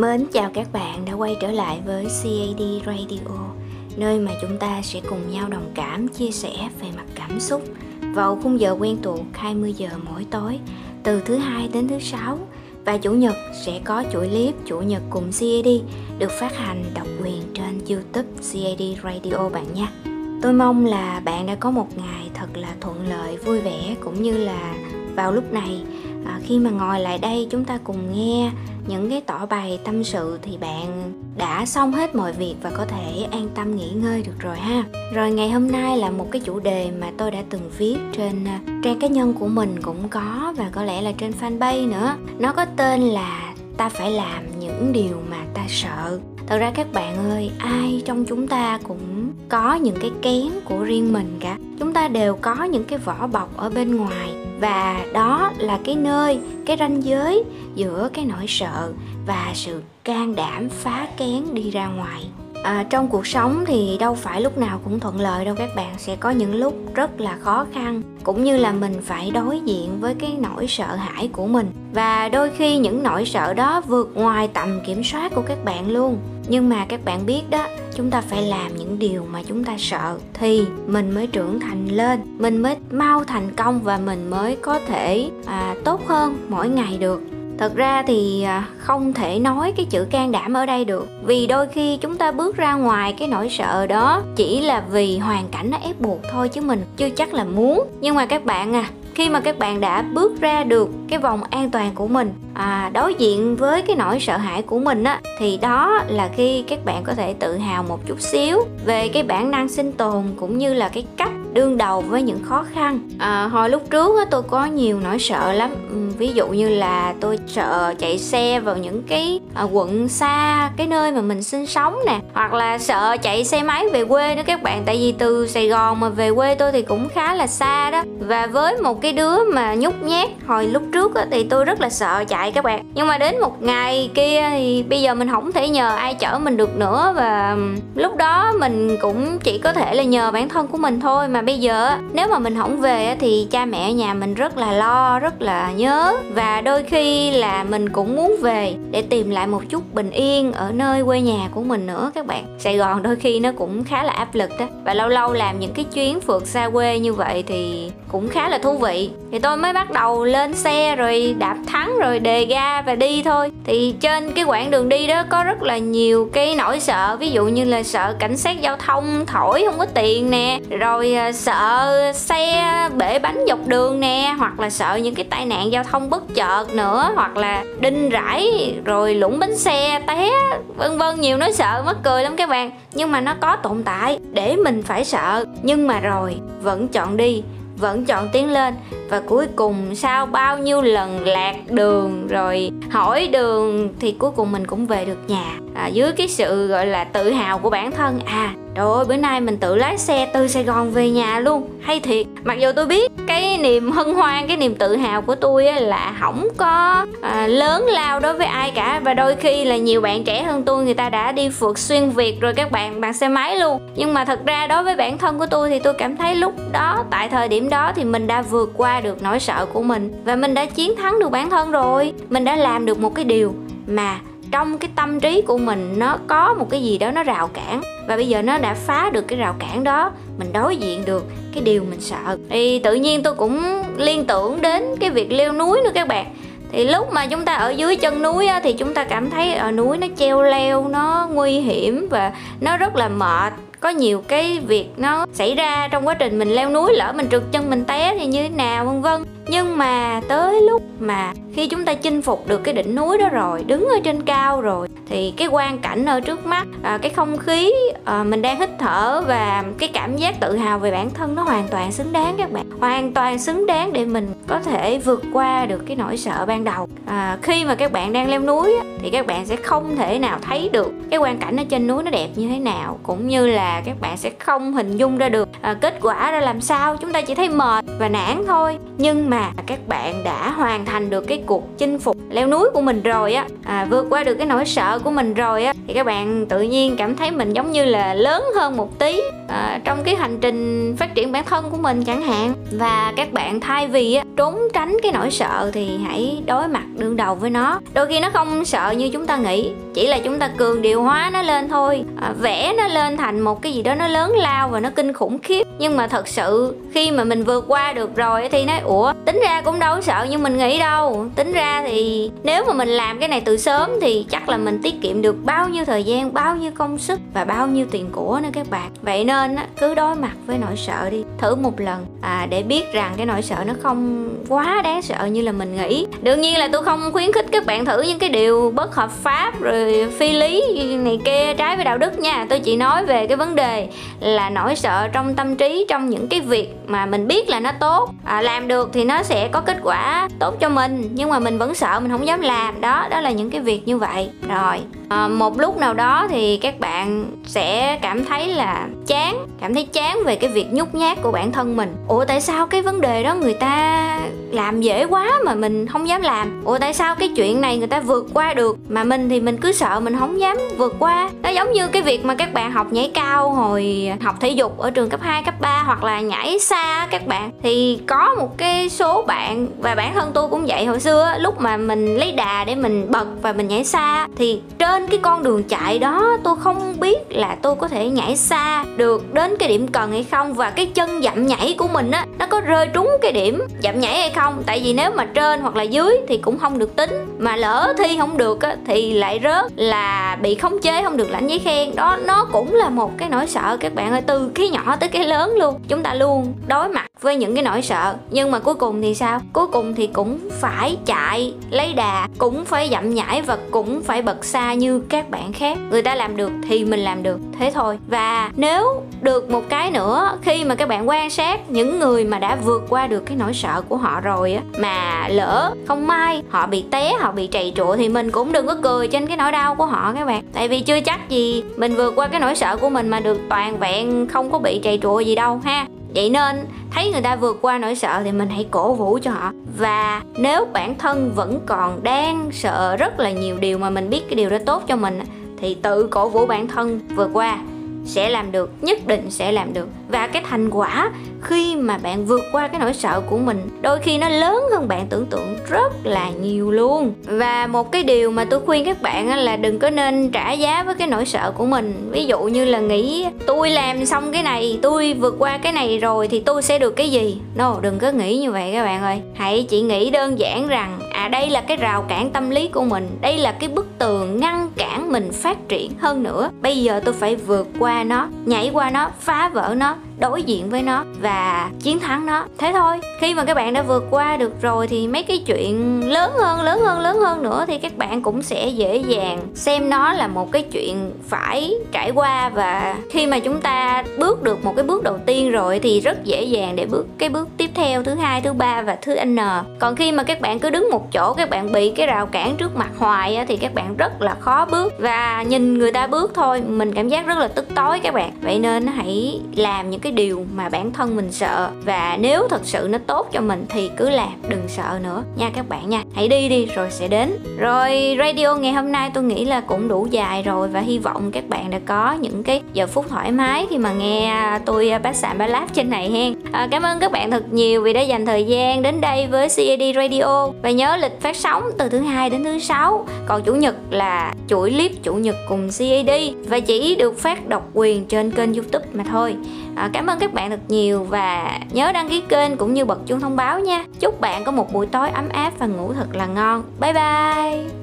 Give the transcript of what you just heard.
Mến chào các bạn đã quay trở lại với CAD Radio Nơi mà chúng ta sẽ cùng nhau đồng cảm, chia sẻ về mặt cảm xúc Vào khung giờ quen thuộc 20 giờ mỗi tối Từ thứ hai đến thứ sáu. Và Chủ nhật sẽ có chuỗi clip Chủ nhật cùng CAD Được phát hành độc quyền trên YouTube CAD Radio bạn nhé. Tôi mong là bạn đã có một ngày thật là thuận lợi, vui vẻ Cũng như là vào lúc này à, khi mà ngồi lại đây chúng ta cùng nghe những cái tỏ bày tâm sự thì bạn đã xong hết mọi việc và có thể an tâm nghỉ ngơi được rồi ha. Rồi ngày hôm nay là một cái chủ đề mà tôi đã từng viết trên à, trang cá nhân của mình cũng có và có lẽ là trên fanpage nữa. Nó có tên là ta phải làm những điều mà ta sợ thật ra các bạn ơi ai trong chúng ta cũng có những cái kén của riêng mình cả. Chúng ta đều có những cái vỏ bọc ở bên ngoài và đó là cái nơi, cái ranh giới giữa cái nỗi sợ và sự can đảm phá kén đi ra ngoài à, trong cuộc sống thì đâu phải lúc nào cũng thuận lợi đâu các bạn sẽ có những lúc rất là khó khăn cũng như là mình phải đối diện với cái nỗi sợ hãi của mình. Và đôi khi những nỗi sợ đó vượt ngoài tầm kiểm soát của các bạn luôn. Nhưng mà các bạn biết đó chúng ta phải làm những điều mà chúng ta sợ thì mình mới trưởng thành lên mình mới mau thành công và mình mới có thể à, tốt hơn mỗi ngày được thật ra thì à, không thể nói cái chữ can đảm ở đây được. Vì đôi khi chúng ta bước ra ngoài cái nỗi sợ đó chỉ là vì hoàn cảnh nó ép buộc thôi chứ mình chưa chắc là muốn. Nhưng mà các bạn à khi mà các bạn đã bước ra được cái vòng an toàn của mình à, đối diện với cái nỗi sợ hãi của mình á thì đó là khi các bạn có thể tự hào một chút xíu về cái bản năng sinh tồn cũng như là cái cách đương đầu với những khó khăn. À, hồi lúc trước á, tôi có nhiều nỗi sợ lắm. Ừ, ví dụ như là tôi sợ chạy xe vào những cái à, quận xa cái nơi mà mình sinh sống nè hoặc là sợ chạy xe máy về quê nữa các bạn. Tại vì từ sài gòn mà về quê tôi thì cũng khá là xa đó. Và với một cái đứa mà nhút nhát hồi lúc trước á, thì tôi rất là sợ chạy các bạn. Nhưng mà đến một ngày kia thì bây giờ mình không thể nhờ ai chở mình được nữa. Và ừ, lúc đó mình cũng chỉ có thể là nhờ bản thân của mình thôi mà bây giờ nếu mà mình không về thì cha mẹ ở nhà mình rất là lo, rất là nhớ. Và đôi khi là mình cũng muốn về để tìm lại một chút bình yên ở nơi quê nhà của mình nữa các bạn. Sài gòn đôi khi nó cũng khá là áp lực đó. Và lâu lâu làm những cái chuyến phượt xa quê như vậy thì cũng khá là thú vị. Thì tôi mới bắt đầu lên xe rồi đạp thắng rồi đề ga và đi thôi. Thì trên cái quãng đường đi đó có rất là nhiều cái nỗi sợ. Ví dụ như là sợ cảnh sát giao thông thổi không có tiền nè, rồi à, à, sợ xe bể bánh dọc đường nè hoặc là sợ những cái tai nạn giao thông bất chợt nữa hoặc là đinh rải rồi lũng bánh xe té vân vân nhiều nỗi sợ mắc cười lắm các bạn. Nhưng mà nó có tồn tại để mình phải sợ. Nhưng mà rồi vẫn chọn đi vẫn chọn tiến lên. Và cuối cùng sau bao nhiêu lần lạc đường rồi hỏi đường thì cuối cùng mình cũng về được nhà à, dưới cái sự gọi là tự hào của bản thân à Trời ơi bữa nay mình tự lái xe từ Sài Gòn về nhà luôn. Hay thiệt Mặc dù tôi biết cái niềm hân hoan Cái niềm tự hào của tôi á, là không có à, lớn lao đối với ai cả. Và đôi khi là nhiều bạn trẻ hơn tôi Người ta đã đi phượt xuyên Việt rồi các bạn bằng xe máy luôn. Nhưng mà thật ra đối với bản thân của tôi Thì tôi cảm thấy lúc đó Tại thời điểm đó thì mình đã vượt qua được nỗi sợ của mình. Và mình đã chiến thắng được bản thân rồi. Mình đã làm được một cái điều mà trong cái tâm trí của mình nó có một cái gì đó nó rào cản. Và bây giờ nó đã phá được cái rào cản đó mình đối diện được cái điều mình sợ. Thì tự nhiên tôi cũng liên tưởng đến cái việc leo núi nữa các bạn. Thì lúc mà chúng ta ở dưới chân núi á, thì chúng ta cảm thấy ở núi nó treo leo nó nguy hiểm và nó rất là mệt. Có nhiều cái việc nó xảy ra trong quá trình mình leo núi lỡ mình trượt chân mình té thì như thế nào vân vân. Nhưng mà tới lúc mà khi chúng ta chinh phục được cái đỉnh núi đó rồi đứng ở trên cao rồi thì cái quang cảnh ở trước mắt à, cái không khí à, mình đang hít thở và cái cảm giác tự hào về bản thân nó hoàn toàn xứng đáng các bạn. Hoàn toàn xứng đáng để mình có thể vượt qua được cái nỗi sợ ban đầu. À, khi mà các bạn đang leo núi thì các bạn sẽ không thể nào thấy được cái quang cảnh ở trên núi nó đẹp như thế nào cũng như là các bạn sẽ không hình dung ra được à, kết quả ra làm sao. Chúng ta chỉ thấy mệt và nản thôi. Nhưng mà mà các bạn đã hoàn thành được cái cuộc chinh phục leo núi của mình rồi á à, vượt qua được cái nỗi sợ của mình rồi á thì các bạn tự nhiên cảm thấy mình giống như là lớn hơn một tí à, trong cái hành trình phát triển bản thân của mình chẳng hạn. Và các bạn thay vì á, trốn tránh cái nỗi sợ thì hãy đối mặt đương đầu với nó. Đôi khi nó không sợ như chúng ta nghĩ chỉ là chúng ta cường điều hóa nó lên thôi à, vẽ nó lên thành một cái gì đó nó lớn lao và nó kinh khủng khiếp. Nhưng mà thật sự khi mà mình vượt qua được rồi thì nói ủa tính ra cũng đâu sợ như mình nghĩ đâu tính ra thì nếu mà mình làm cái này từ sớm thì chắc là mình tiết kiệm được bao nhiêu thời gian bao nhiêu công sức và bao nhiêu tiền của nữa các bạn. Vậy nên cứ đối mặt với nỗi sợ đi thử một lần. À, để biết rằng cái nỗi sợ nó không quá đáng sợ như là mình nghĩ. Đương nhiên là tôi không khuyến khích các bạn thử những cái điều bất hợp pháp rồi phi lý này kia trái với đạo đức nha. Tôi chỉ nói về cái vấn đề là nỗi sợ trong tâm trí trong những cái việc mà mình biết là nó tốt. À, làm được thì nó sẽ có kết quả tốt cho mình nhưng mà mình vẫn sợ, mình không dám làm. Đó đó là những cái việc như vậy. Rồi à, một lúc nào đó thì các bạn sẽ cảm thấy là chán cảm thấy chán về cái việc nhút nhát của bản thân mình. Ủa tại sao cái vấn đề đó người ta làm dễ quá mà mình không dám làm? Ủa tại sao cái chuyện này người ta vượt qua được mà mình thì mình cứ sợ mình không dám vượt qua? Nó giống như cái việc mà các bạn học nhảy cao hồi học thể dục ở trường cấp 2, cấp 3 hoặc là nhảy xa các bạn. Thì có một cái số bạn và bản thân tôi cũng vậy hồi xưa lúc mà mình lấy đà để mình bật và mình nhảy xa thì trên cái con đường chạy đó, tôi không biết là tôi có thể nhảy xa được đến cái điểm cần hay không. Và cái chân dặm nhảy của mình á, nó có rơi trúng cái điểm dặm nhảy hay không. Tại vì nếu mà trên hoặc là dưới thì cũng không được tính. Mà lỡ thi không được á, thì lại rớt là bị khống chế không được lãnh giấy khen. Đó, nó cũng là một cái nỗi sợ. Các bạn ơi, từ cái nhỏ tới cái lớn luôn, chúng ta luôn đối mặt với những cái nỗi sợ. Nhưng mà cuối cùng thì sao? Cuối cùng thì cũng phải chạy, lấy đà, cũng phải dặm nhảy và cũng phải bật xa như các bạn khác. Người ta làm được thì mình làm được. Thế thôi. Và nếu được một cái nữa, khi mà các bạn quan sát những người mà đã vượt qua được cái nỗi sợ của họ rồi á, mà lỡ không may, họ bị té, họ bị trầy trụa thì mình cũng đừng có cười trên cái nỗi đau của họ các bạn. Tại vì chưa chắc gì mình vượt qua cái nỗi sợ của mình mà được toàn vẹn không có bị trầy trụa gì đâu ha. Vậy nên thấy người ta vượt qua nỗi sợ thì mình hãy cổ vũ cho họ. Và nếu bản thân vẫn còn đang sợ rất là nhiều điều mà mình biết cái điều đó tốt cho mình thì tự cổ vũ bản thân vượt qua sẽ làm được, nhất định sẽ làm được. Và cái thành quả khi mà bạn vượt qua cái nỗi sợ của mình, đôi khi nó lớn hơn bạn tưởng tượng rất là nhiều luôn. Và một cái điều mà tôi khuyên các bạn là đừng có nên trả giá với cái nỗi sợ của mình. Ví dụ như là nghĩ, tôi làm xong cái này, tôi vượt qua cái này rồi thì tôi sẽ được cái gì? No, đừng có nghĩ như vậy các bạn ơi. Hãy chỉ nghĩ đơn giản rằng à đây là cái rào cản tâm lý của mình, đây là cái bức tường ngăn cản mình phát triển hơn nữa. Bây giờ tôi phải vượt qua qua nó nhảy qua nó phá vỡ nó đối diện với nó và chiến thắng nó. Thế thôi, khi mà các bạn đã vượt qua được rồi thì mấy cái chuyện lớn hơn lớn hơn lớn hơn nữa thì các bạn cũng sẽ dễ dàng xem nó là một cái chuyện phải trải qua. Và khi mà chúng ta bước được một cái bước đầu tiên rồi thì rất dễ dàng để bước cái bước tiếp theo, thứ hai, thứ ba và thứ n. Còn khi mà các bạn cứ đứng một chỗ, các bạn bị cái rào cản trước mặt hoài thì các bạn rất là khó bước. Và nhìn người ta bước thôi, mình cảm giác rất là tức tối các bạn. Vậy nên hãy làm những cái cái điều mà bản thân mình sợ. Và nếu thật sự nó tốt cho mình thì cứ làm đừng sợ nữa. Nha các bạn nha. Hãy đi đi rồi sẽ đến. Rồi radio ngày hôm nay tôi nghĩ là cũng đủ dài rồi và hy vọng các bạn đã có những cái giờ phút thoải mái khi mà nghe à, tôi à, bác sạm bá láp trên này hen. À, cảm ơn các bạn thật nhiều vì đã dành thời gian đến đây với CAD Radio. Và nhớ lịch phát sóng từ thứ hai đến thứ sáu. Còn chủ nhật là chuỗi clip chủ nhật cùng CAD và chỉ được phát độc quyền trên kênh youtube mà thôi à, cảm ơn các bạn thật nhiều và nhớ đăng ký kênh cũng như bật chuông thông báo nha. Chúc bạn có một buổi tối ấm áp và ngủ thật là ngon. Bye bye!